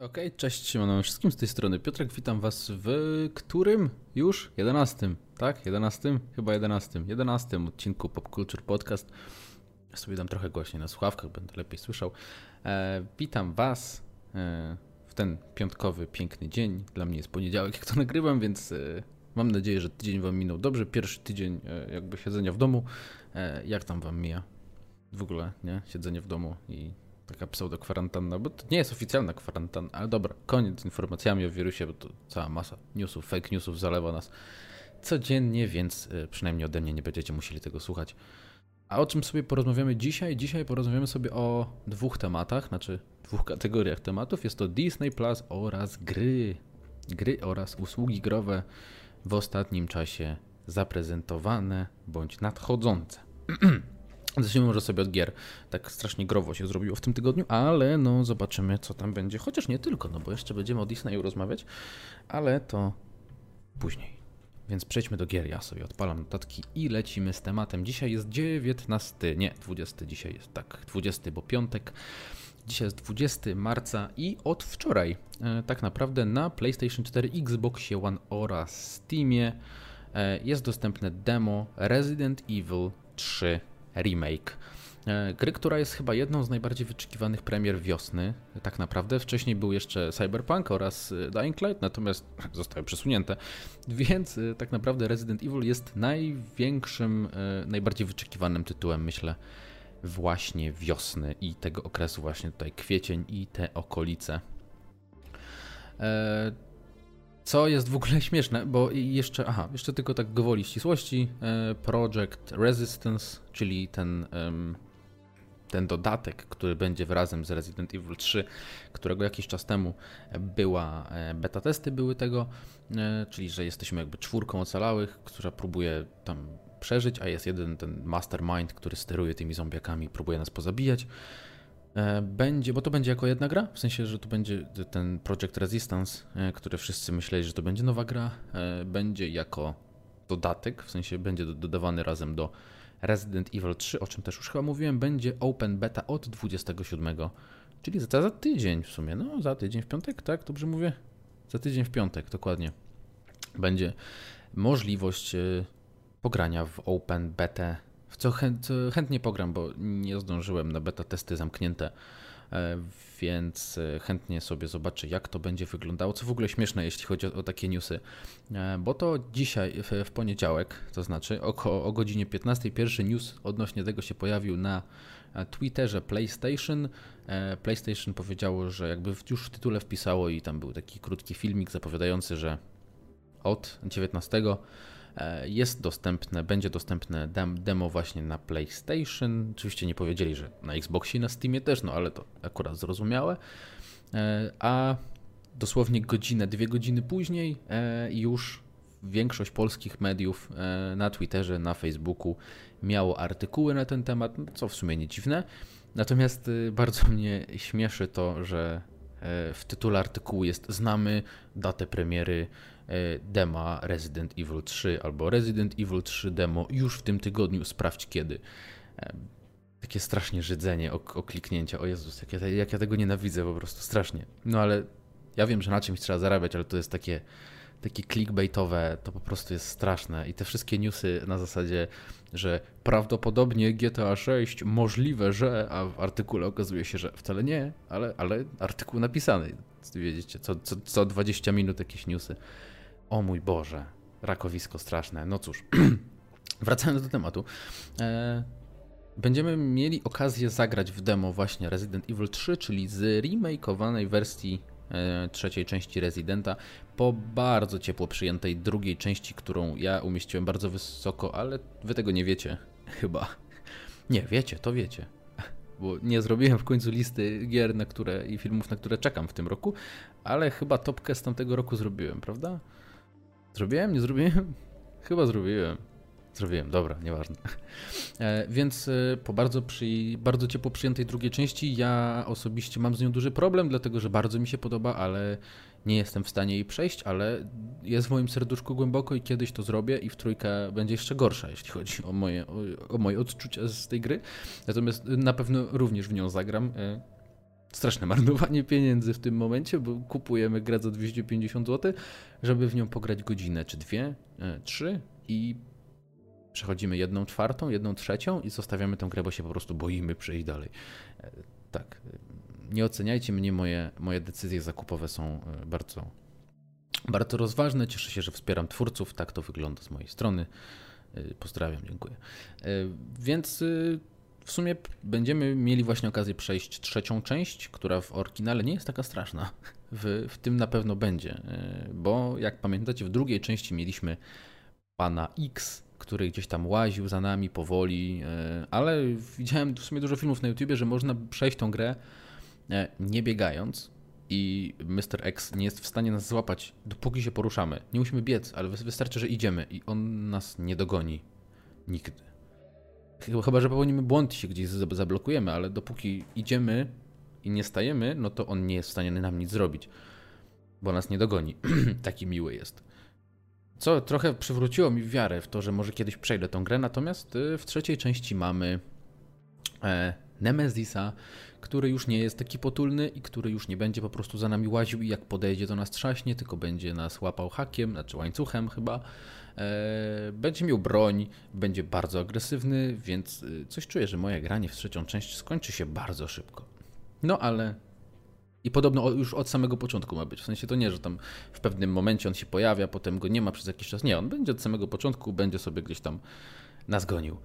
Okej, okay, cześć, siemano wszystkim z tej strony Piotrek, witam was w którym już? 11, tak? 11? Chyba 11. 11 odcinku Pop Culture Podcast. Ja sobie dam trochę głośniej na słuchawkach, będę lepiej słyszał. E, witam was e, w ten piątkowy, piękny dzień. Dla mnie jest poniedziałek, jak to nagrywam, więc e, mam nadzieję, że tydzień wam minął dobrze. Pierwszy tydzień e, jakby siedzenia w domu. E, jak tam wam mija? W ogóle, nie? Siedzenie w domu i taka pseudo-kwarantanna, bo to nie jest oficjalna kwarantanna, ale dobra, koniec z informacjami o wirusie, bo to cała masa newsów, fake newsów zalewa nas codziennie, więc y, przynajmniej ode mnie nie będziecie musieli tego słuchać. A o czym sobie porozmawiamy dzisiaj? Dzisiaj porozmawiamy sobie o dwóch tematach, znaczy dwóch kategoriach tematów. Jest to Disney Plus oraz gry. Gry oraz usługi growe w ostatnim czasie zaprezentowane bądź nadchodzące. Zacznijmy może sobie od gier. Tak strasznie growo się zrobiło w tym tygodniu, ale no zobaczymy, co tam będzie. Chociaż nie tylko, no bo jeszcze będziemy o Disneyu rozmawiać, ale to później. Więc przejdźmy do gier. Ja sobie odpalam notatki i lecimy z tematem. Dzisiaj jest 19, nie, 20 dzisiaj jest, tak, 20, bo piątek. Dzisiaj jest 20 marca i od wczoraj e, tak naprawdę na PlayStation 4, Xboxie One oraz Steamie e, jest dostępne demo Resident Evil 3 remake. E, gry, która jest chyba jedną z najbardziej wyczekiwanych premier wiosny, tak naprawdę. Wcześniej był jeszcze Cyberpunk oraz e, Dying Light, natomiast zostały przesunięte, więc e, tak naprawdę Resident Evil jest największym, najbardziej wyczekiwanym tytułem, myślę, właśnie wiosny i tego okresu właśnie tutaj kwiecień i te okolice. Co jest w ogóle śmieszne, bo jeszcze, aha, jeszcze tylko tak gwoli ścisłości, e, Project Resistance, czyli ten, ten dodatek, który będzie razem z Resident Evil 3, którego jakiś czas temu była, e, beta testy były tego, e, czyli że jesteśmy jakby czwórką ocalałych, która próbuje tam przeżyć, a jest jeden ten mastermind, który steruje tymi zombiakami, próbuje nas pozabijać. E, będzie, bo to będzie jako jedna gra, w sensie, że to będzie ten Project Resistance, e, który wszyscy myśleli, że to będzie nowa gra, e, będzie jako dodatek, w sensie będzie dodawany razem do Resident Evil 3, o czym też już chyba mówiłem, będzie open beta od 27, czyli za, za tydzień w sumie, no za tydzień w piątek, tak, dobrze mówię? Za tydzień w piątek, dokładnie. Będzie możliwość pogrania w open betę w co, chęt, chętnie pogram, bo nie zdążyłem na beta testy zamknięte, e, więc e, chętnie sobie zobaczę, jak to będzie wyglądało. Co w ogóle śmieszne, jeśli chodzi o, o takie newsy, e, bo to dzisiaj, w, w poniedziałek, to znaczy o, o godzinie 15, pierwszy news odnośnie tego się pojawił na Twitterze PlayStation. PlayStation powiedziało, że jakby już w tytule wpisało i tam był taki krótki filmik zapowiadający, że od 19 E, jest dostępne, będzie dostępne demo właśnie na PlayStation. Oczywiście nie powiedzieli, że na Xboxie i na Steamie też, no ale to akurat zrozumiałe. E, a dosłownie godzinę, dwie godziny później e, już większość polskich mediów na Twitterze, na Facebooku miało artykuły na ten temat, no, co w sumie nie dziwne. Natomiast bardzo mnie śmieszy to, że w tytule artykułu jest znamy datę premiery E, dema Resident Evil 3 albo Resident Evil 3 demo już w tym tygodniu, sprawdź kiedy. E, takie strasznie żydzenie o, o kliknięcia. O Jezus, jak ja, jak ja tego nienawidzę po prostu, strasznie. No ale ja wiem, że na czymś trzeba zarabiać, ale to jest takie takie clickbaitowe, to po prostu jest straszne. I te wszystkie newsy na zasadzie, że prawdopodobnie GTA 6 możliwe, że, a w artykule okazuje się, że wcale nie, ale, ale artykuł napisany. Wiecie, co, co, co 20 minut jakieś newsy. O mój Boże, rakowisko straszne. No cóż, wracając do tematu. E, będziemy mieli okazję zagrać w demo właśnie Resident Evil 3, czyli z remakeowanej wersji e, trzeciej części Residenta po bardzo ciepło przyjętej drugiej części, którą ja umieściłem bardzo wysoko, ale wy tego nie wiecie chyba. Nie, wiecie, to wiecie. Bo nie zrobiłem w końcu listy gier na które, i filmów, na które czekam w tym roku, ale chyba topkę z tamtego roku zrobiłem, prawda? Zrobiłem? Nie zrobiłem? Chyba zrobiłem. Zrobiłem, dobra, nieważne. E, więc e, po bardzo, przy, bardzo ciepło przyjętej drugiej części, ja osobiście mam z nią duży problem, dlatego że bardzo mi się podoba, ale nie jestem w stanie jej przejść, ale jest w moim serduszku głęboko i kiedyś to zrobię i w trójkę będzie jeszcze gorsza, jeśli chodzi o moje, o, o moje odczucia z tej gry. Natomiast na pewno również w nią zagram. E, straszne marnowanie pieniędzy w tym momencie, bo kupujemy grę za 250 zł, żeby w nią pograć godzinę czy dwie, e, trzy i przechodzimy jedną czwartą, jedną trzecią i zostawiamy tę grę, bo się po prostu boimy przejść dalej. E, tak, nie oceniajcie mnie, moje, moje decyzje zakupowe są bardzo, bardzo rozważne. Cieszę się, że wspieram twórców, tak to wygląda z mojej strony. Pozdrawiam, dziękuję. Więc w sumie będziemy mieli właśnie okazję przejść trzecią część, która w oryginale nie jest taka straszna. W, w tym na pewno będzie, e, bo jak pamiętacie, w drugiej części mieliśmy pana X, który gdzieś tam łaził za nami powoli, e, ale widziałem w sumie dużo filmów na YouTubie, że można przejść tą grę e, nie biegając i Mr. X nie jest w stanie nas złapać, dopóki się poruszamy. Nie musimy biec, ale wystarczy, że idziemy i on nas nie dogoni. Nigdy. Chyba, że popełnimy błąd i się gdzieś zablokujemy, ale dopóki idziemy i nie stajemy, no to on nie jest w stanie nam nic zrobić, bo nas nie dogoni. Taki miły jest. Co trochę przywróciło mi wiarę w to, że może kiedyś przejdę tą grę, natomiast y, w trzeciej części mamy e, Nemezisa, który już nie jest taki potulny i który już nie będzie po prostu za nami łaził i jak podejdzie do nas trzaśnie, tylko będzie nas łapał hakiem, znaczy łańcuchem chyba będzie miał broń, będzie bardzo agresywny, więc y, coś czuję, że moje granie w trzecią część skończy się bardzo szybko. No ale. I podobno już od samego początku ma być. W sensie to nie, że tam w pewnym momencie on się pojawia, potem go nie ma przez jakiś czas. Nie, on będzie od samego początku, będzie sobie gdzieś tam nas gonił.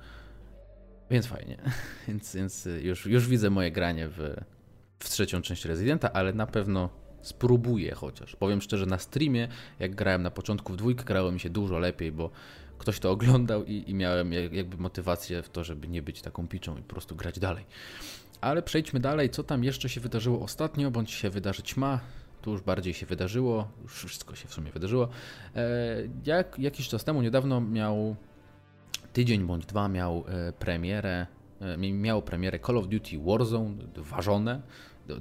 Więc fajnie. Więc, więc już, już widzę moje granie w, w trzecią część Residenta, ale na pewno Spróbuję chociaż. Powiem szczerze, na streamie, jak grałem na początku w dwójkę, grało mi się dużo lepiej, bo ktoś to oglądał i, i miałem jakby motywację w to, żeby nie być taką piczą i po prostu grać dalej. Ale przejdźmy dalej, co tam jeszcze się wydarzyło ostatnio, bądź się wydarzyć ma. Tu już bardziej się wydarzyło, już wszystko się w sumie wydarzyło. E, jak jakiś czas temu, niedawno miał tydzień bądź dwa miał e, premierę, e, miał premierę Call of Duty Warzone ważone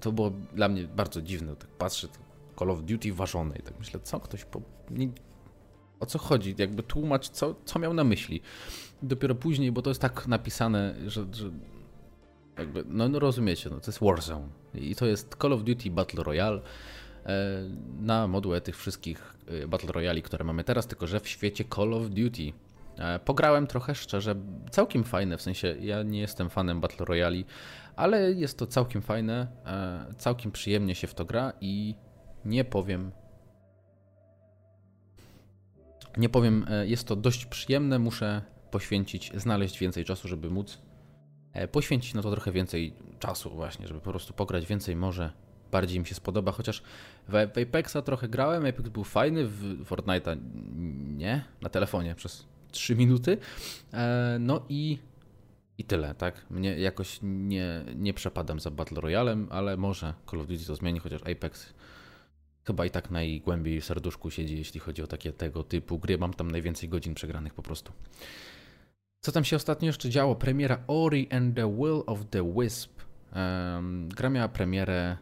to było dla mnie bardzo dziwne. Tak patrzę, Call of Duty ważone i tak myślę, co ktoś po... Nie... O co chodzi? Jakby tłumacz, co, co miał na myśli. Dopiero później, bo to jest tak napisane, że, że jakby, no, no rozumiecie, no, to jest Warzone. I to jest Call of Duty Battle Royale e, na modułę tych wszystkich e, Battle Royali, które mamy teraz, tylko że w świecie Call of Duty. E, pograłem trochę szczerze, całkiem fajne, w sensie ja nie jestem fanem Battle Royali, ale jest to całkiem fajne, e, całkiem przyjemnie się w to gra i nie powiem. Nie powiem, e, jest to dość przyjemne. Muszę poświęcić, znaleźć więcej czasu, żeby móc e, poświęcić na to trochę więcej czasu, właśnie, żeby po prostu pograć więcej. Może bardziej mi się spodoba, chociaż w Apexa trochę grałem. Apex był fajny, w Fortnite'a nie, na telefonie przez 3 minuty. No i i tyle, tak? Mnie jakoś nie, nie przepadam za Battle Royalem, ale może Call of Duty to zmieni, chociaż Apex chyba i tak najgłębiej w serduszku siedzi, jeśli chodzi o takie tego typu gry. Mam tam najwięcej godzin przegranych po prostu. Co tam się ostatnio jeszcze działo? Premiera Ori and the Will of the Wisp. Um, gra miała premierę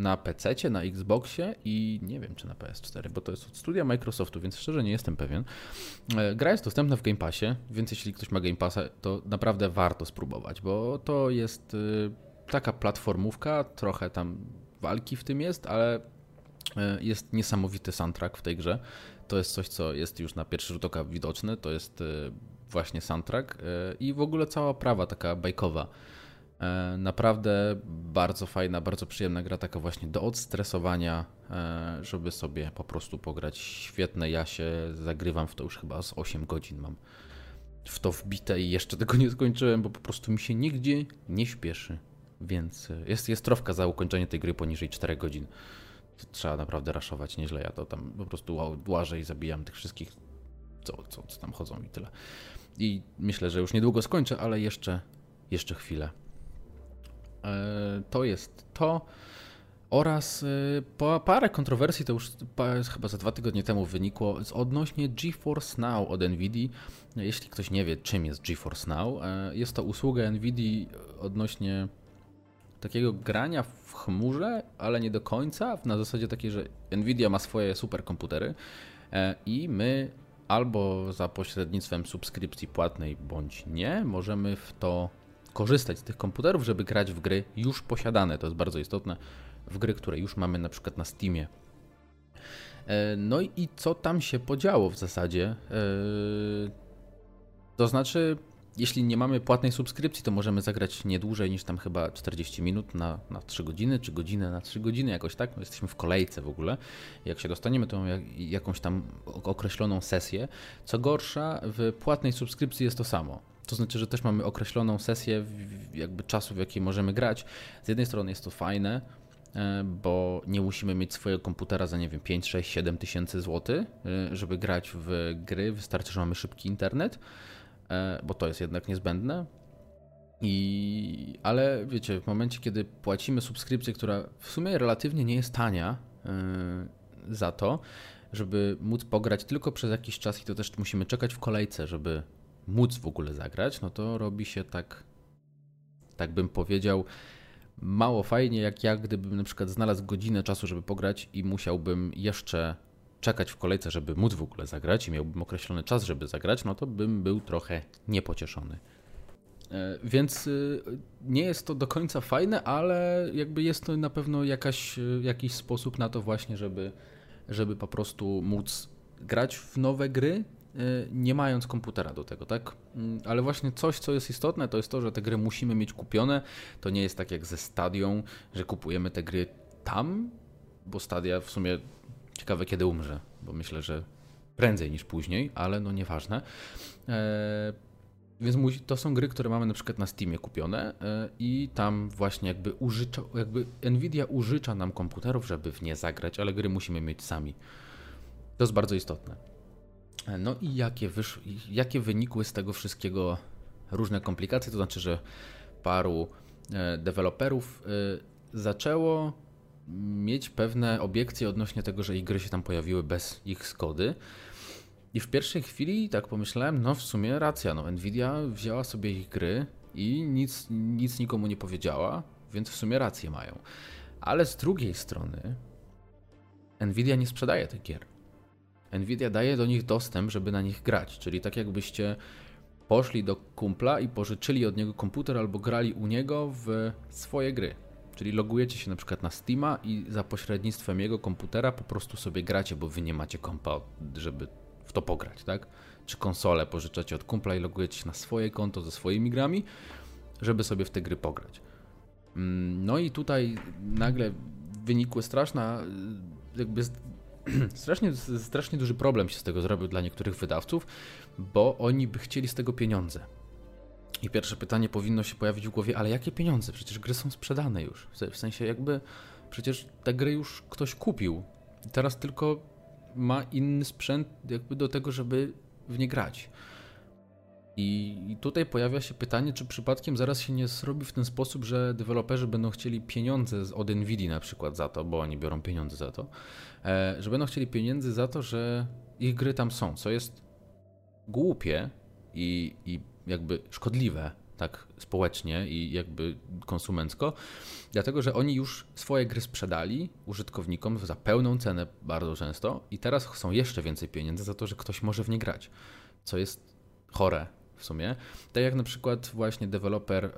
na PC, na Xboxie i nie wiem czy na PS4, bo to jest od studia Microsoftu, więc szczerze nie jestem pewien. E, gra jest dostępna w Game Passie, więc jeśli ktoś ma Game Passa, to naprawdę warto spróbować, bo to jest y, taka platformówka, trochę tam walki w tym jest, ale e, jest niesamowity soundtrack w tej grze. To jest coś, co jest już na pierwszy rzut oka widoczne, to jest y, właśnie soundtrack e, i w ogóle cała prawa taka bajkowa naprawdę bardzo fajna, bardzo przyjemna gra, taka właśnie do odstresowania, e, żeby sobie po prostu pograć. Świetne, ja się zagrywam w to już chyba z 8 godzin mam w to wbite i jeszcze tego nie skończyłem, bo po prostu mi się nigdzie nie śpieszy. Więc e, jest, jest trofka za ukończenie tej gry poniżej 4 godzin. To trzeba naprawdę raszować nieźle. Ja to tam po prostu łażę i zabijam tych wszystkich, co, co, co tam chodzą i tyle. I myślę, że już niedługo skończę, ale jeszcze, jeszcze chwilę. E, to jest to. Oraz e, parę kontrowersji, to już chyba za dwa tygodnie temu wynikło, odnośnie GeForce Now od NVIDIA. Jeśli ktoś nie wie, czym jest GeForce Now, e, jest to usługa NVIDIA odnośnie takiego grania w chmurze, ale nie do końca, na zasadzie takiej, że NVIDIA ma swoje superkomputery i my albo za pośrednictwem subskrypcji płatnej bądź nie, możemy w to korzystać z tych komputerów, żeby grać w gry już posiadane. To jest bardzo istotne, w gry, które już mamy na przykład na Steamie. E, no i co tam się podziało w zasadzie? E, to znaczy, jeśli nie mamy płatnej subskrypcji, to możemy zagrać nie dłużej niż tam chyba 40 minut na, na 3 godziny, czy godzinę na 3 godziny, jakoś tak. No jesteśmy w kolejce w ogóle. Jak się dostaniemy, to mamy jakąś tam określoną sesję. Co gorsza, w płatnej subskrypcji jest to samo. To znaczy, że też mamy określoną sesję jakby czasu, w jakiej możemy grać. Z jednej strony jest to fajne, e, bo nie musimy mieć swojego komputera za nie wiem 5, 6, 7 tysięcy złotych, e, żeby grać w gry. Wystarczy, że mamy szybki internet. E, bo to jest jednak niezbędne. I, ale wiecie, w momencie, kiedy płacimy subskrypcję, która w sumie relatywnie nie jest tania za to, żeby móc pograć tylko przez jakiś czas i to też musimy czekać w kolejce, żeby móc w ogóle zagrać, no to robi się tak, tak bym powiedział, mało fajnie, jak ja gdybym na przykład znalazł godzinę czasu, żeby pograć i musiałbym jeszcze czekać w kolejce, żeby móc w ogóle zagrać i miałbym określony czas, żeby zagrać, no to bym był trochę niepocieszony. E, więc y, nie jest to do końca fajne, ale jakby jest to na pewno jakaś, y, jakiś sposób na to właśnie, żeby, żeby po prostu móc grać w nowe gry, nie mając komputera do tego, tak? Mm, ale właśnie coś, co jest istotne, to jest to, że te gry musimy mieć kupione. To nie jest tak jak ze Stadią, że kupujemy te gry tam, bo Stadia w sumie Ciekawe kiedy umrze, bo myślę, że prędzej niż później, ale no nieważne. E, więc to są gry, które mamy na przykład na Steamie kupione e, i tam właśnie jakby użycza, jakby Nvidia użycza nam komputerów, żeby w nie zagrać, ale gry musimy mieć sami. To jest bardzo istotne. No i jakie, wysz, jakie wynikły z tego wszystkiego różne komplikacje, to znaczy, że paru e, deweloperów e, zaczęło mieć pewne obiekcje odnośnie tego, że ich gry się tam pojawiły bez ich skody. I w pierwszej chwili tak pomyślałem, no w sumie racja, no Nvidia wzięła sobie ich gry i nic, nic nikomu nie powiedziała, więc w sumie rację mają. Ale z drugiej strony Nvidia nie sprzedaje tych gier. Nvidia daje do nich dostęp, żeby na nich grać, czyli tak jakbyście poszli do kumpla i pożyczyli od niego komputer albo grali u niego w swoje gry. Czyli logujecie się na przykład na Steama i za pośrednictwem jego komputera po prostu sobie gracie, bo wy nie macie kompa, żeby w to pograć, tak? Czy konsolę pożyczacie od kumpla i logujecie się na swoje konto ze swoimi grami, żeby sobie w te gry pograć. Mm, no i tutaj nagle wynikły straszna, jakby strasznie, strasznie duży problem się z tego zrobił dla niektórych wydawców, bo oni by chcieli z tego pieniądze. I pierwsze pytanie powinno się pojawić w głowie, ale jakie pieniądze? Przecież gry są sprzedane już. W sensie jakby przecież te gry już ktoś kupił. Teraz tylko ma inny sprzęt jakby do tego, żeby w nie grać. I tutaj pojawia się pytanie, czy przypadkiem zaraz się nie zrobi w ten sposób, że deweloperzy będą chcieli pieniądze od Nvidia na przykład za to, bo oni biorą pieniądze za to, e, że będą chcieli pieniędzy za to, że ich gry tam są, co jest głupie i, i jakby szkodliwe tak społecznie i jakby konsumencko, dlatego że oni już swoje gry sprzedali użytkownikom za pełną cenę bardzo często i teraz chcą jeszcze więcej pieniędzy za to, że ktoś może w nie grać, co jest chore w sumie. Tak jak na przykład właśnie deweloper e,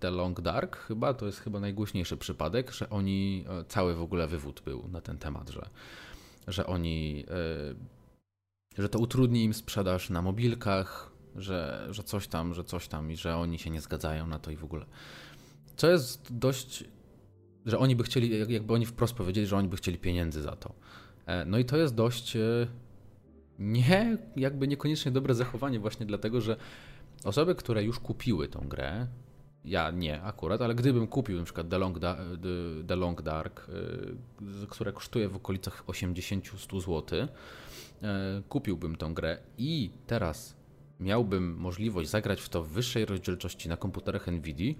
The Long Dark, chyba to jest chyba najgłośniejszy przypadek, że oni, e, cały w ogóle wywód był na ten temat, że, że oni, e, że to utrudni im sprzedaż na mobilkach, że, że coś tam, że coś tam i że oni się nie zgadzają na to i w ogóle. Co jest dość, że oni by chcieli, jakby oni wprost powiedzieli, że oni by chcieli pieniędzy za to. No i to jest dość nie, jakby niekoniecznie dobre zachowanie właśnie dlatego, że osoby, które już kupiły tą grę, ja nie akurat, ale gdybym kupił na przykład The Long, da The, Long Dark, e, które kosztuje w okolicach 80-100 zł, kupiłbym tą grę i teraz miałbym możliwość zagrać w to w wyższej rozdzielczości na komputerach Nvidia,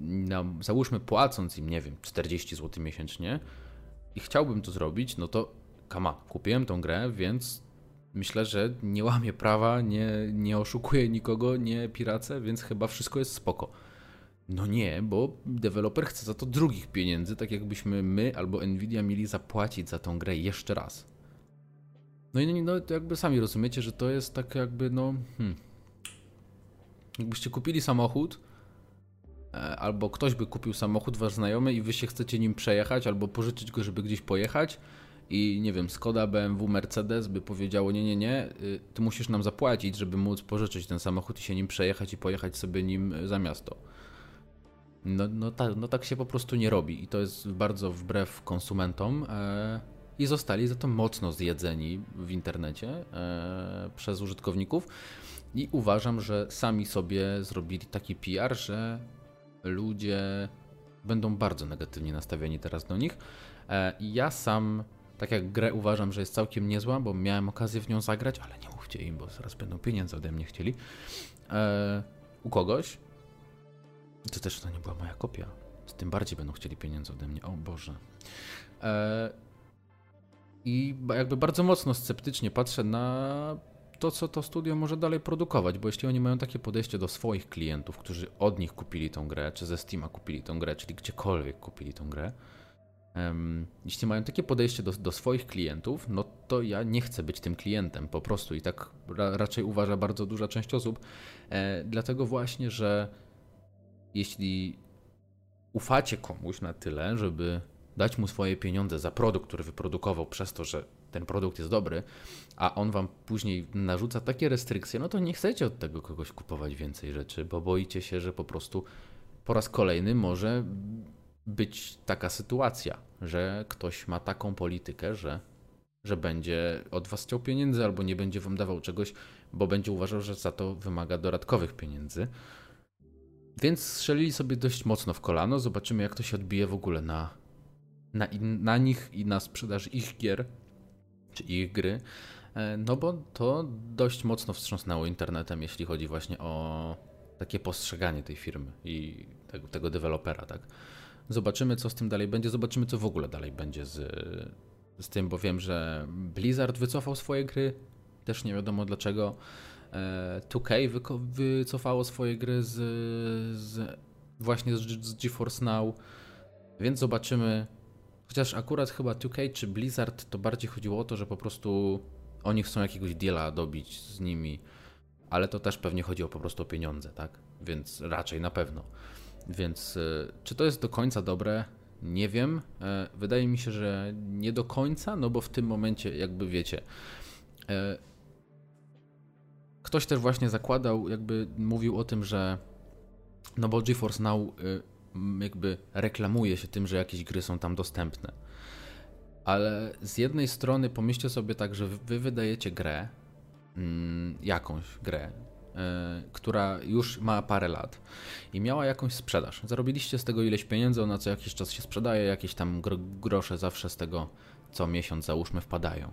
na, załóżmy płacąc im, nie wiem, 40 zł miesięcznie i chciałbym to zrobić, no to kama, kupiłem tą grę, więc myślę, że nie łamię prawa, nie, nie oszukuję nikogo, nie piracę, więc chyba wszystko jest spoko. No nie, bo deweloper chce za to drugich pieniędzy, tak jakbyśmy my albo Nvidia mieli zapłacić za tą grę jeszcze raz. No i no, to jakby sami rozumiecie, że to jest tak jakby, no. Hmm. Jakbyście kupili samochód e, albo ktoś by kupił samochód, wasz znajomy, i wy się chcecie nim przejechać, albo pożyczyć go, żeby gdzieś pojechać, i nie wiem, Skoda, BMW, Mercedes by powiedziało: Nie, nie, nie, y, ty musisz nam zapłacić, żeby móc pożyczyć ten samochód i się nim przejechać i pojechać sobie nim za miasto. No, no, tak, no tak się po prostu nie robi i to jest bardzo wbrew konsumentom. E, I zostali za to mocno zjedzeni w internecie e, przez użytkowników. I uważam, że sami sobie zrobili taki PR, że ludzie będą bardzo negatywnie nastawieni teraz do nich. E, ja sam tak jak grę uważam, że jest całkiem niezła, bo miałem okazję w nią zagrać, ale nie mówcie im, bo zaraz będą pieniądze ode mnie chcieli. E, u kogoś, to też to nie była moja kopia, tym bardziej będą chcieli pieniądze ode mnie, o Boże. E, I jakby bardzo mocno sceptycznie patrzę na to, co to studio może dalej produkować, bo jeśli oni mają takie podejście do swoich klientów, którzy od nich kupili tą grę, czy ze Steama kupili tą grę, czyli gdziekolwiek kupili tą grę, jeśli mają takie podejście do, do, swoich klientów, no to ja nie chcę być tym klientem po prostu i tak ra, raczej uważa bardzo duża część osób. E, dlatego właśnie, że jeśli ufacie komuś na tyle, żeby dać mu swoje pieniądze za produkt, który wyprodukował przez to, że ten produkt jest dobry, a on wam później narzuca takie restrykcje, no to nie chcecie od tego kogoś kupować więcej rzeczy, bo boicie się, że po prostu po raz kolejny może być taka sytuacja, że ktoś ma taką politykę, że, że będzie od was chciał pieniędzy albo nie będzie wam dawał czegoś, bo będzie uważał, że za to wymaga dodatkowych pieniędzy. Więc strzelili sobie dość mocno w kolano. Zobaczymy, jak to się odbije w ogóle na, na, na nich i na sprzedaż ich gier, czy ich gry. E, no bo to dość mocno wstrząsnęło internetem, jeśli chodzi właśnie o takie postrzeganie tej firmy i tego, tego dewelopera, tak. Zobaczymy, co z tym dalej będzie. Zobaczymy, co w ogóle dalej będzie z, z tym, bo wiem, że Blizzard wycofał swoje gry. Też nie wiadomo dlaczego. 2K e, wycofało swoje gry z, z właśnie z, z GeForce Now. Więc zobaczymy. Chociaż akurat chyba 2K czy Blizzard to bardziej chodziło o to, że po prostu oni chcą jakiegoś deala dobić z nimi. Ale to też pewnie chodzi o po prostu o pieniądze, tak? Więc raczej na pewno. Więc e, czy to jest do końca dobre? Nie wiem. E, wydaje mi się, że nie do końca, no bo w tym momencie, jakby wiecie, e, ktoś też właśnie zakładał, jakby mówił o tym, że no bo GeForce Now jakby reklamuje się tym, że jakieś gry są tam dostępne. Ale z jednej strony pomyślcie sobie tak, że wy wydajecie grę, mm, jakąś grę, która już ma parę lat i miała jakąś sprzedaż. Zarobiliście z tego ileś pieniędzy, ona co jakiś czas się sprzedaje, jakieś tam grosze zawsze z tego co miesiąc załóżmy wpadają.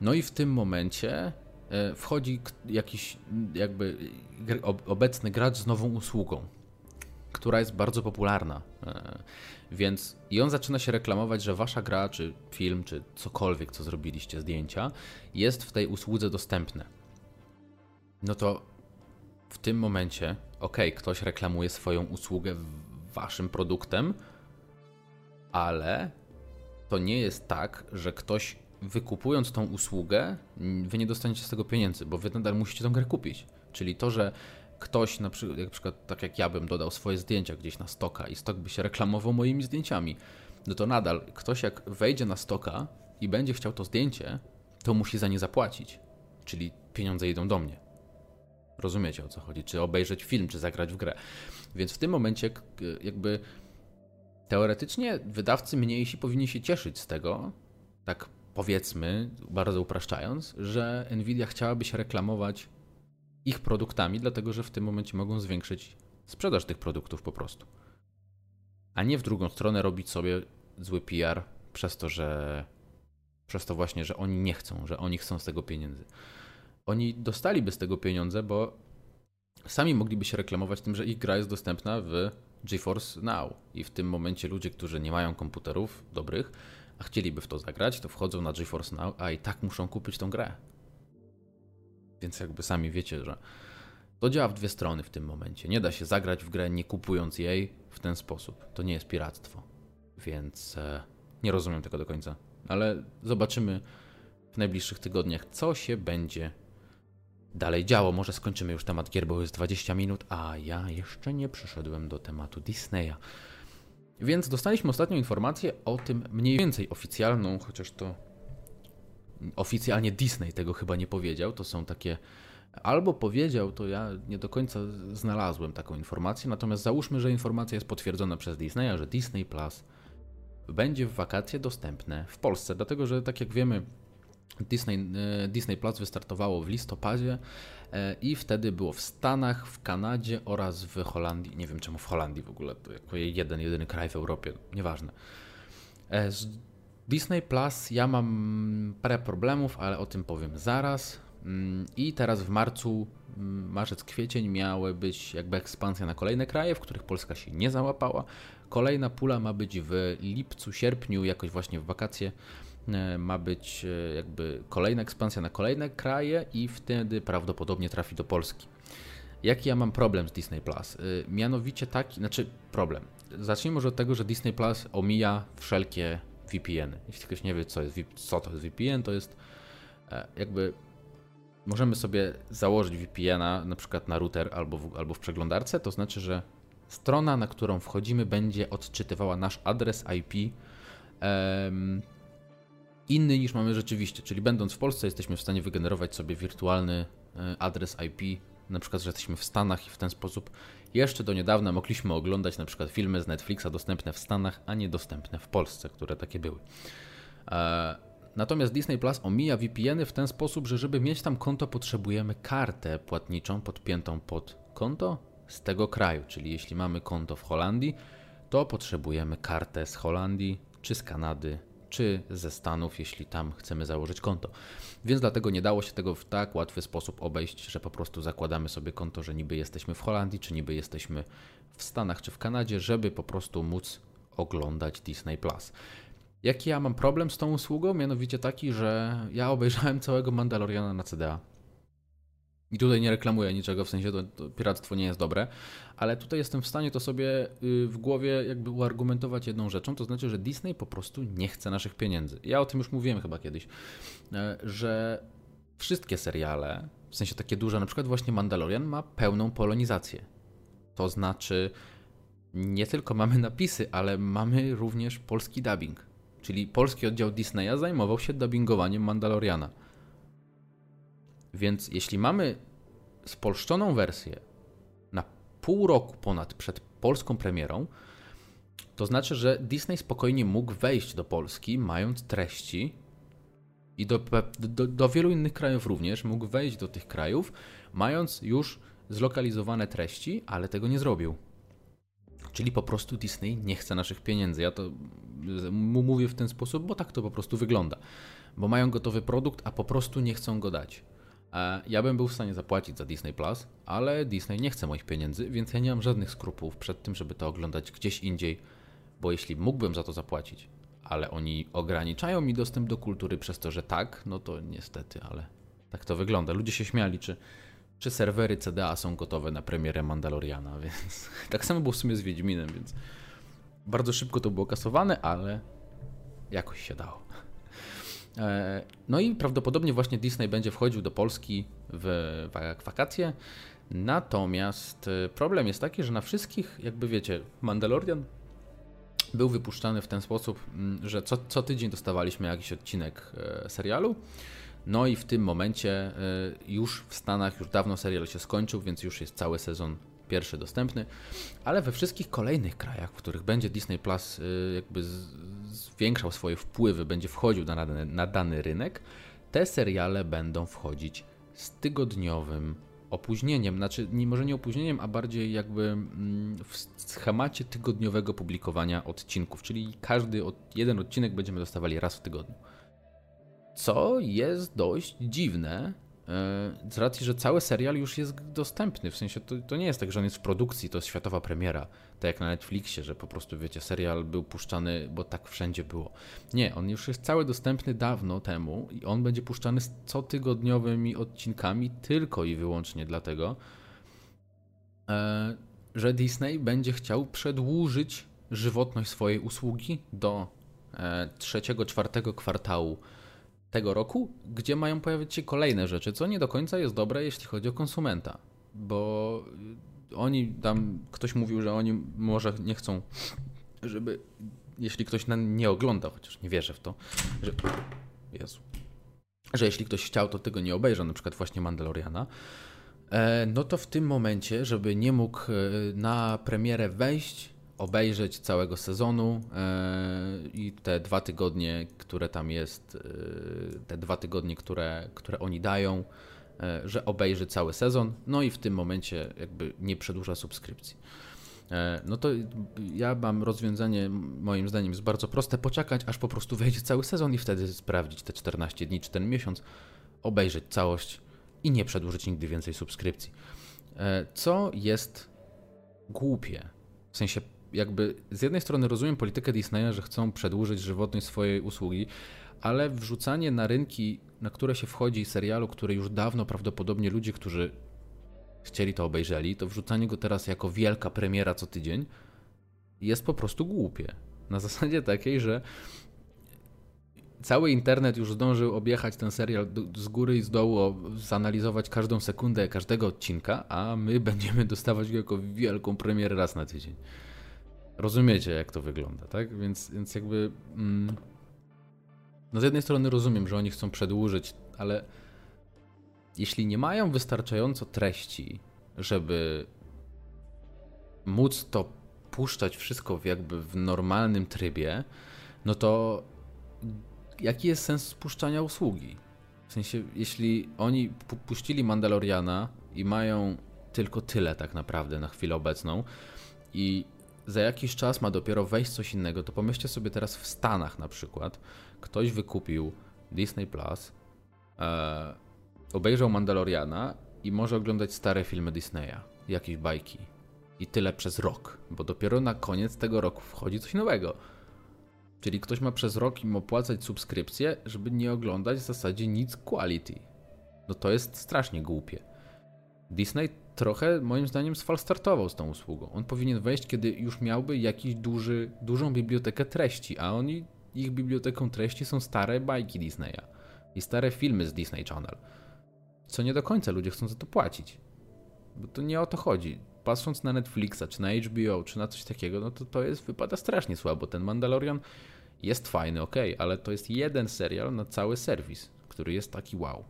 No i w tym momencie e, wchodzi jakiś jakby obecny gracz z nową usługą, która jest bardzo popularna. E, więc i on zaczyna się reklamować, że wasza gra, czy film, czy cokolwiek, co zrobiliście, zdjęcia, jest w tej usłudze dostępne no to w tym momencie, ok, ktoś reklamuje swoją usługę waszym produktem, ale to nie jest tak, że ktoś wykupując tą usługę, wy nie dostaniecie z tego pieniędzy, bo wy nadal musicie tą grę kupić. Czyli to, że ktoś, na przykład, jak, przykład, tak jak ja bym dodał swoje zdjęcia gdzieś na stoka i stok by się reklamował moimi zdjęciami, no to nadal ktoś jak wejdzie na stoka i będzie chciał to zdjęcie, to musi za nie zapłacić. Czyli pieniądze idą do mnie. Rozumiecie o co chodzi? Czy obejrzeć film, czy zagrać w grę. Więc w tym momencie, jakby teoretycznie wydawcy mniejsi powinni się cieszyć z tego, tak powiedzmy, bardzo upraszczając, że Nvidia chciałaby się reklamować ich produktami, dlatego że w tym momencie mogą zwiększyć sprzedaż tych produktów po prostu. A nie w drugą stronę robić sobie zły PR przez to, że przez to właśnie, że oni nie chcą, że oni chcą z tego pieniędzy oni dostaliby z tego pieniądze, bo sami mogliby się reklamować tym, że ich gra jest dostępna w GeForce Now. I w tym momencie ludzie, którzy nie mają komputerów dobrych, a chcieliby w to zagrać, to wchodzą na GeForce Now, a i tak muszą kupić tą grę. Więc jakby sami wiecie, że to działa w dwie strony w tym momencie. Nie da się zagrać w grę nie kupując jej w ten sposób. To nie jest piractwo. Więc e, nie rozumiem tego do końca. Ale zobaczymy w najbliższych tygodniach, co się będzie dalej działo. Może skończymy już temat gier, bo jest 20 minut, a ja jeszcze nie przyszedłem do tematu Disneya. Więc dostaliśmy ostatnią informację o tym mniej więcej oficjalną, chociaż to oficjalnie Disney tego chyba nie powiedział. To są takie. Albo powiedział, to ja nie do końca znalazłem taką informację, natomiast załóżmy, że informacja jest potwierdzona przez Disneya, że Disney Plus będzie w wakacje dostępne w Polsce, dlatego że tak jak wiemy, Disney, e, Disney Plus wystartowało w listopadzie e, i wtedy było w Stanach, w Kanadzie oraz w Holandii. Nie wiem czemu w Holandii w ogóle, to jako jeden, jedyny kraj w Europie, nieważne. E, z Disney Plus ja mam parę problemów, ale o tym powiem zaraz. Mm, I teraz w marcu, mm, marzec, kwiecień miały być jakby ekspansja na kolejne kraje, w których Polska się nie załapała. Kolejna pula ma być w lipcu, sierpniu, jakoś właśnie w wakacje ma być e, jakby kolejna ekspansja na kolejne kraje i wtedy prawdopodobnie trafi do Polski. Jaki ja mam problem z Disney Plus? E, mianowicie taki, znaczy problem. Zacznijmy może od tego, że Disney Plus omija wszelkie VPN-y. Jeśli ktoś nie wie, co, jest, co to jest VPN, to jest jakby możemy sobie założyć VPN-a na przykład na router albo w, albo w przeglądarce, to znaczy, że strona, na którą wchodzimy, będzie odczytywała nasz adres IP um, inny niż mamy rzeczywiście. Czyli będąc w Polsce jesteśmy w stanie wygenerować sobie wirtualny e, adres IP, na przykład, że jesteśmy w Stanach i w ten sposób jeszcze do niedawna mogliśmy oglądać na przykład filmy z Netflixa dostępne w Stanach, a nie dostępne w Polsce, które takie były. E, natomiast Disney Plus omija VPN-y w ten sposób, że żeby mieć tam konto, potrzebujemy kartę płatniczą podpiętą pod konto z tego kraju. Czyli jeśli mamy konto w Holandii, to potrzebujemy kartę z Holandii czy z Kanady czy ze Stanów, jeśli tam chcemy założyć konto. Więc dlatego nie dało się tego w tak łatwy sposób obejść, że po prostu zakładamy sobie konto, że niby jesteśmy w Holandii, czy niby jesteśmy w Stanach, czy w Kanadzie, żeby po prostu móc oglądać Disney Plus. Jaki ja mam problem z tą usługą? Mianowicie taki, że ja obejrzałem całego Mandaloriana na CDA. I tutaj nie reklamuję niczego, w sensie to, to, piractwo nie jest dobre, ale tutaj jestem w stanie to sobie y, w głowie jakby uargumentować jedną rzeczą, to znaczy, że Disney po prostu nie chce naszych pieniędzy. Ja o tym już mówiłem chyba kiedyś, e, że wszystkie seriale, w sensie takie duże, na przykład właśnie Mandalorian ma pełną polonizację. To znaczy, nie tylko mamy napisy, ale mamy również polski dubbing. Czyli polski oddział Disneya zajmował się dubbingowaniem Mandaloriana. Więc jeśli mamy spolszczoną wersję na pół roku ponad przed polską premierą, to znaczy, że Disney spokojnie mógł wejść do Polski, mając treści i do, do, do, wielu innych krajów również, mógł wejść do tych krajów, mając już zlokalizowane treści, ale tego nie zrobił. Czyli po prostu Disney nie chce naszych pieniędzy. Ja to mówię w ten sposób, bo tak to po prostu wygląda. Bo mają gotowy produkt, a po prostu nie chcą go dać. E, ja bym był w stanie zapłacić za Disney Plus, ale Disney nie chce moich pieniędzy, więc ja nie mam żadnych skrupułów przed tym, żeby to oglądać gdzieś indziej, bo jeśli mógłbym za to zapłacić, ale oni ograniczają mi dostęp do kultury przez to, że tak, no to niestety, ale tak to wygląda. Ludzie się śmiali, czy, czy serwery CDA są gotowe na premierę Mandaloriana, więc tak samo było w sumie z Wiedźminem, więc bardzo szybko to było kasowane, ale jakoś się dało. E, no i prawdopodobnie właśnie Disney będzie wchodził do Polski w wakacje. Natomiast e, problem jest taki, że na wszystkich, jakby wiecie, Mandalorian był wypuszczany w ten sposób, mm, że co, co tydzień dostawaliśmy jakiś odcinek e, serialu. No i w tym momencie już w Stanach już dawno serial się skończył, więc już jest cały sezon pierwszy dostępny, ale we wszystkich kolejnych krajach, w których będzie Disney Plus jakby zwiększał swoje wpływy, będzie wchodził na dany, na dany rynek, te seriale będą wchodzić z tygodniowym opóźnieniem. Znaczy, nie, może nie opóźnieniem, a bardziej jakby mm, w schemacie tygodniowego publikowania odcinków, czyli każdy od, jeden odcinek będziemy dostawali raz w tygodniu. Co jest dość dziwne, z racji, że cały serial już jest dostępny. W sensie to, to nie jest tak, że on jest w produkcji, to jest światowa premiera. Tak jak na Netflixie, że po prostu wiecie, serial był puszczany, bo tak wszędzie było. Nie, on już jest cały dostępny dawno temu i on będzie puszczany z cotygodniowymi odcinkami tylko i wyłącznie dlatego, e, że Disney będzie chciał przedłużyć żywotność swojej usługi do e, trzeciego, czwartego kwartału tego roku, gdzie mają pojawić się kolejne rzeczy, co nie do końca jest dobre, jeśli chodzi o konsumenta, bo oni tam, ktoś mówił, że oni może nie chcą, żeby, jeśli ktoś nie ogląda, chociaż nie wierzę w to, że, Jezu, że jeśli ktoś chciał, to tego nie obejrzał, na przykład właśnie Mandaloriana, e, no to w tym momencie, żeby nie mógł e, na premierę wejść, obejrzeć całego sezonu e, i te dwa tygodnie, które tam jest, te dwa tygodnie, które, które oni dają, że obejrzy cały sezon, no i w tym momencie jakby nie przedłuża subskrypcji. No to ja mam rozwiązanie, moim zdaniem jest bardzo proste, poczekać aż po prostu wejdzie cały sezon i wtedy sprawdzić te 14 dni czy ten miesiąc, obejrzeć całość i nie przedłużyć nigdy więcej subskrypcji. Co jest głupie. W sensie jakby z jednej strony rozumiem politykę Disneya, że chcą przedłużyć żywotność swojej usługi, ale wrzucanie na rynki, na które się wchodzi serialu, który już dawno prawdopodobnie ludzie, którzy chcieli to obejrzeli, to wrzucanie go teraz jako wielka premiera co tydzień jest po prostu głupie. Na zasadzie takiej, że cały internet już zdążył objechać ten serial z góry i z dołu, zanalizować każdą sekundę każdego odcinka, a my będziemy dostawać go jako wielką premierę raz na tydzień. Rozumiecie, jak to wygląda, tak? Więc, więc jakby. Mm, no z jednej strony rozumiem, że oni chcą przedłużyć, ale jeśli nie mają wystarczająco treści, żeby móc to puszczać wszystko w jakby w normalnym trybie, no to jaki jest sens spuszczania usługi? W sensie, jeśli oni puścili Mandaloriana i mają tylko tyle tak naprawdę na chwilę obecną i za jakiś czas ma dopiero wejść coś innego, to pomyślcie sobie teraz w Stanach na przykład, ktoś wykupił Disney Plus, e, obejrzał Mandaloriana i może oglądać stare filmy Disneya, jakieś bajki. I tyle przez rok, bo dopiero na koniec tego roku wchodzi coś nowego. Czyli ktoś ma przez rok im opłacać subskrypcję, żeby nie oglądać w zasadzie nic quality. No to jest strasznie głupie. Disney trochę moim zdaniem sfalstartował z tą usługą. On powinien wejść, kiedy już miałby jakiś duży, dużą bibliotekę treści, a oni, ich biblioteką treści są stare bajki Disneya i stare filmy z Disney Channel co nie do końca ludzie chcą za to płacić. Bo to nie o to chodzi. Patrząc na Netflixa, czy na HBO, czy na coś takiego, no to to jest, wypada strasznie słabo. Ten Mandalorian jest fajny, ok, ale to jest jeden serial na cały serwis, który jest taki wow.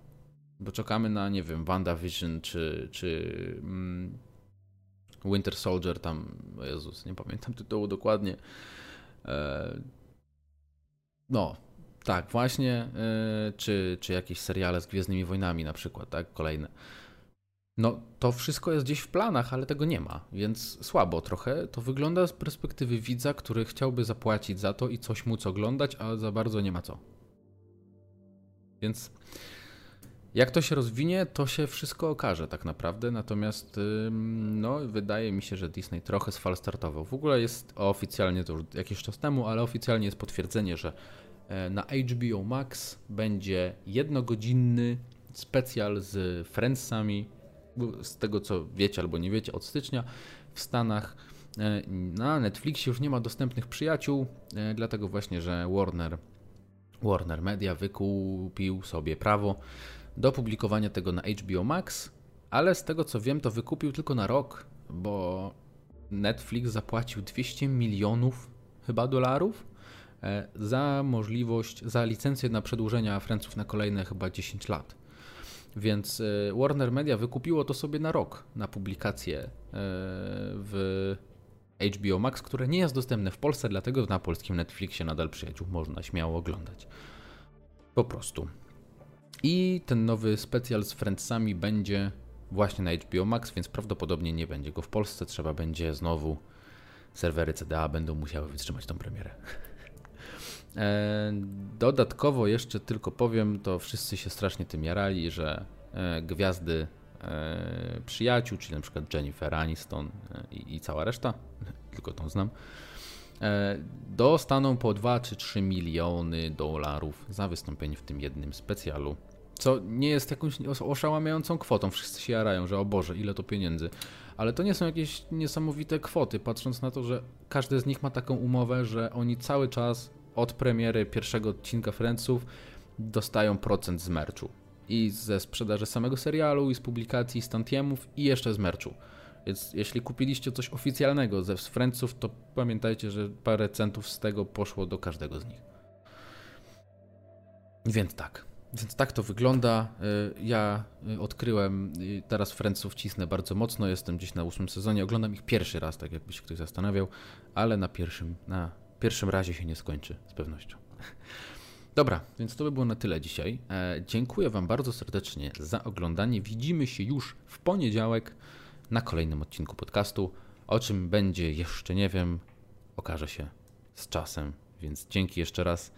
Bo czekamy na, nie wiem, WandaVision, czy, czy mm, Winter Soldier, tam, Jezus, nie pamiętam tytułu dokładnie. E, no, tak, właśnie, yy, czy, czy jakieś seriale z Gwiezdnymi Wojnami na przykład, tak, kolejne. No, to wszystko jest gdzieś w planach, ale tego nie ma, więc słabo trochę. To wygląda z perspektywy widza, który chciałby zapłacić za to i coś móc oglądać, a za bardzo nie ma co. Więc jak to się rozwinie, to się wszystko okaże tak naprawdę. Natomiast no, wydaje mi się, że Disney trochę sfalstartował. W ogóle jest oficjalnie, to już jakiś czas temu, ale oficjalnie jest potwierdzenie, że E, na HBO Max będzie jednogodzinny specjal z Friendsami, z tego co wiecie albo nie wiecie, od stycznia w Stanach. E, na Netflixie już nie ma dostępnych przyjaciół, e, dlatego właśnie, że Warner, Warner Media wykupił sobie prawo do publikowania tego na HBO Max, ale z tego co wiem, to wykupił tylko na rok, bo Netflix zapłacił 200 milionów chyba dolarów E, za możliwość, za licencję na przedłużenia Franców na kolejne chyba 10 lat. Więc e, Warner Media wykupiło to sobie na rok na publikację e, w HBO Max, które nie jest dostępne w Polsce, dlatego na polskim Netflixie nadal przyjaciół można śmiało oglądać. Po prostu. I ten nowy specjal z Friendsami będzie właśnie na HBO Max, więc prawdopodobnie nie będzie go w Polsce. Trzeba będzie znowu serwery CDA będą musiały wytrzymać tą premierę. E, dodatkowo jeszcze tylko powiem, to wszyscy się strasznie tym jarali, że e, gwiazdy e, przyjaciół, czyli na przykład Jennifer Aniston i, cała reszta, tylko tą znam, dostaną po 2 czy 3 miliony dolarów za wystąpienie w tym jednym specjalu. Co nie jest jakąś oszałamiającą kwotą. Wszyscy się jarają, że o Boże, ile to pieniędzy. Ale to nie są jakieś niesamowite kwoty, patrząc na to, że każdy z nich ma taką umowę, że oni cały czas od premiery pierwszego odcinka Friendsów dostają procent z merchu. I ze sprzedaży samego serialu, i z publikacji, z tantiemów, i jeszcze z merchu. Więc jeśli kupiliście coś oficjalnego ze Friendsów, to pamiętajcie, że parę centów z tego poszło do każdego z nich. Więc tak. Więc tak to wygląda. Y, ja y, odkryłem, y, teraz Friendsów cisnę bardzo mocno, jestem gdzieś na ósmym sezonie, oglądam ich pierwszy raz, tak jakby się ktoś zastanawiał, ale na pierwszym, na pierwszym razie się nie skończy, z pewnością. Dobra, więc to by było na tyle dzisiaj. E, dziękuję Wam bardzo serdecznie za oglądanie. Widzimy się już w poniedziałek na kolejnym odcinku podcastu. O czym będzie jeszcze nie wiem, okaże się z czasem, więc dzięki jeszcze raz.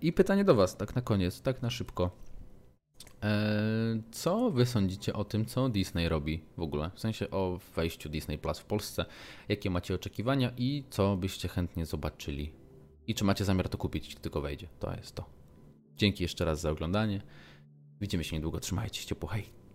I pytanie do Was, tak na koniec, tak na szybko. E, co Wy sądzicie o tym, co Disney robi w ogóle? W sensie o wejściu Disney Plus w Polsce. Jakie macie oczekiwania i co byście chętnie zobaczyli? I czy macie zamiar to kupić, jeśli tylko wejdzie? To jest to. Dzięki jeszcze raz za oglądanie. Widzimy się niedługo. Trzymajcie się ciepło. Hej.